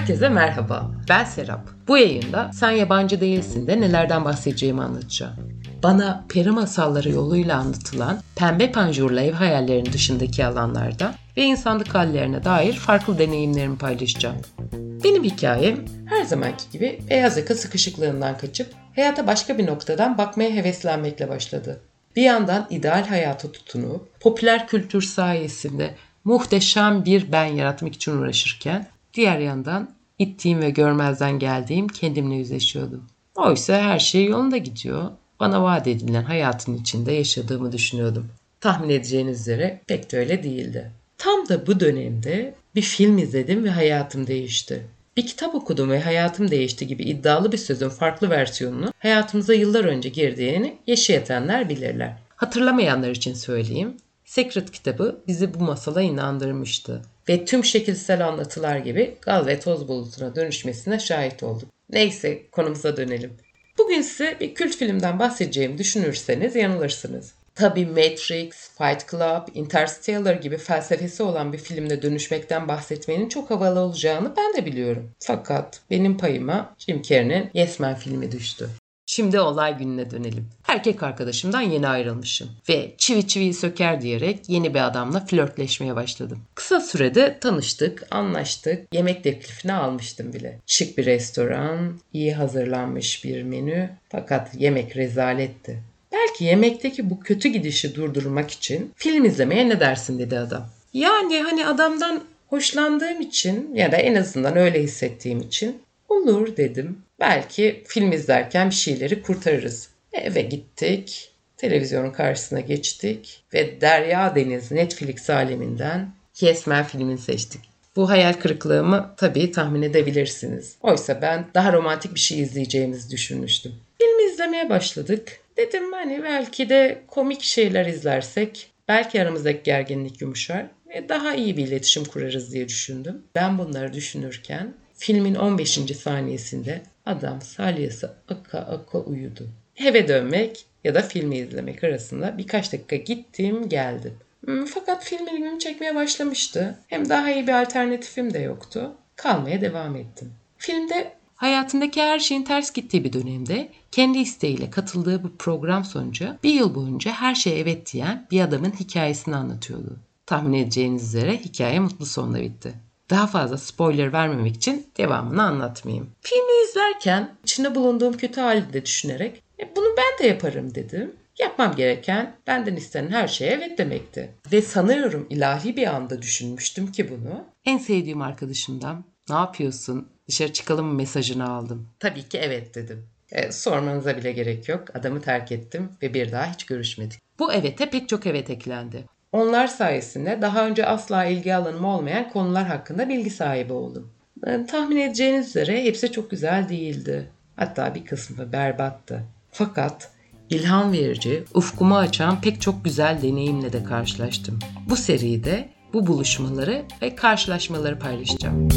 Herkese merhaba. Ben Serap. Bu yayında Sen Yabancı Değilsin de nelerden bahsedeceğimi anlatacağım. Bana peri masalları yoluyla anlatılan pembe panjurlu ev hayallerinin dışındaki alanlarda ve insanlık hallerine dair farklı deneyimlerimi paylaşacağım. Benim hikayem her zamanki gibi beyaz yaka sıkışıklığından kaçıp hayata başka bir noktadan bakmaya heveslenmekle başladı. Bir yandan ideal hayata tutunup popüler kültür sayesinde muhteşem bir ben yaratmak için uğraşırken diğer yandan ittiğim ve görmezden geldiğim kendimle yüzleşiyordum. Oysa her şey yolunda gidiyor. Bana vaat edilen hayatın içinde yaşadığımı düşünüyordum. Tahmin edeceğiniz üzere pek de öyle değildi. Tam da bu dönemde bir film izledim ve hayatım değişti. Bir kitap okudum ve hayatım değişti gibi iddialı bir sözün farklı versiyonunu hayatımıza yıllar önce girdiğini yaşayatanlar bilirler. Hatırlamayanlar için söyleyeyim. Secret kitabı bizi bu masala inandırmıştı ve tüm şekilsel anlatılar gibi gaz ve toz bulutuna dönüşmesine şahit olduk. Neyse konumuza dönelim. Bugün size bir kült filmden bahsedeceğimi düşünürseniz yanılırsınız. Tabi Matrix, Fight Club, Interstellar gibi felsefesi olan bir filmde dönüşmekten bahsetmenin çok havalı olacağını ben de biliyorum. Fakat benim payıma Jim Carrey'nin Yes Man filmi düştü. Şimdi olay gününe dönelim. Erkek arkadaşımdan yeni ayrılmışım ve çivi çiviyi söker diyerek yeni bir adamla flörtleşmeye başladım. Kısa sürede tanıştık, anlaştık, yemek teklifini almıştım bile. Şık bir restoran, iyi hazırlanmış bir menü fakat yemek rezaletti. Belki yemekteki bu kötü gidişi durdurmak için film izlemeye ne dersin dedi adam. Yani hani adamdan hoşlandığım için ya da en azından öyle hissettiğim için olur dedim. Belki film izlerken bir şeyleri kurtarırız. Eve gittik, televizyonun karşısına geçtik ve Derya Deniz Netflix aleminden Yes Man filmini seçtik. Bu hayal kırıklığımı tabii tahmin edebilirsiniz. Oysa ben daha romantik bir şey izleyeceğimizi düşünmüştüm. Filmi izlemeye başladık. Dedim hani belki de komik şeyler izlersek belki aramızdaki gerginlik yumuşar ve daha iyi bir iletişim kurarız diye düşündüm. Ben bunları düşünürken filmin 15. saniyesinde adam salyası aka aka uyudu. Eve dönmek ya da filmi izlemek arasında birkaç dakika gittim geldim. Hmm, fakat film ilgimi çekmeye başlamıştı. Hem daha iyi bir alternatifim de yoktu. Kalmaya devam ettim. Filmde hayatındaki her şeyin ters gittiği bir dönemde kendi isteğiyle katıldığı bir program sonucu bir yıl boyunca her şeye evet diyen bir adamın hikayesini anlatıyordu. Tahmin edeceğiniz üzere hikaye mutlu sonla bitti. Daha fazla spoiler vermemek için devamını anlatmayayım. Filmi izlerken içinde bulunduğum kötü hali de düşünerek e, bunu ben de yaparım dedim. Yapmam gereken benden istenen her şeye evet demekti. Ve sanıyorum ilahi bir anda düşünmüştüm ki bunu. En sevdiğim arkadaşımdan ne yapıyorsun dışarı çıkalım mesajını aldım. Tabii ki evet dedim. E, sormanıza bile gerek yok. Adamı terk ettim ve bir daha hiç görüşmedik. Bu evete pek çok evet eklendi. Onlar sayesinde daha önce asla ilgi alanım olmayan konular hakkında bilgi sahibi oldum. E, tahmin edeceğiniz üzere hepsi çok güzel değildi. Hatta bir kısmı berbattı. Fakat ilham verici, ufkumu açan pek çok güzel deneyimle de karşılaştım. Bu seride bu buluşmaları ve karşılaşmaları paylaşacağım.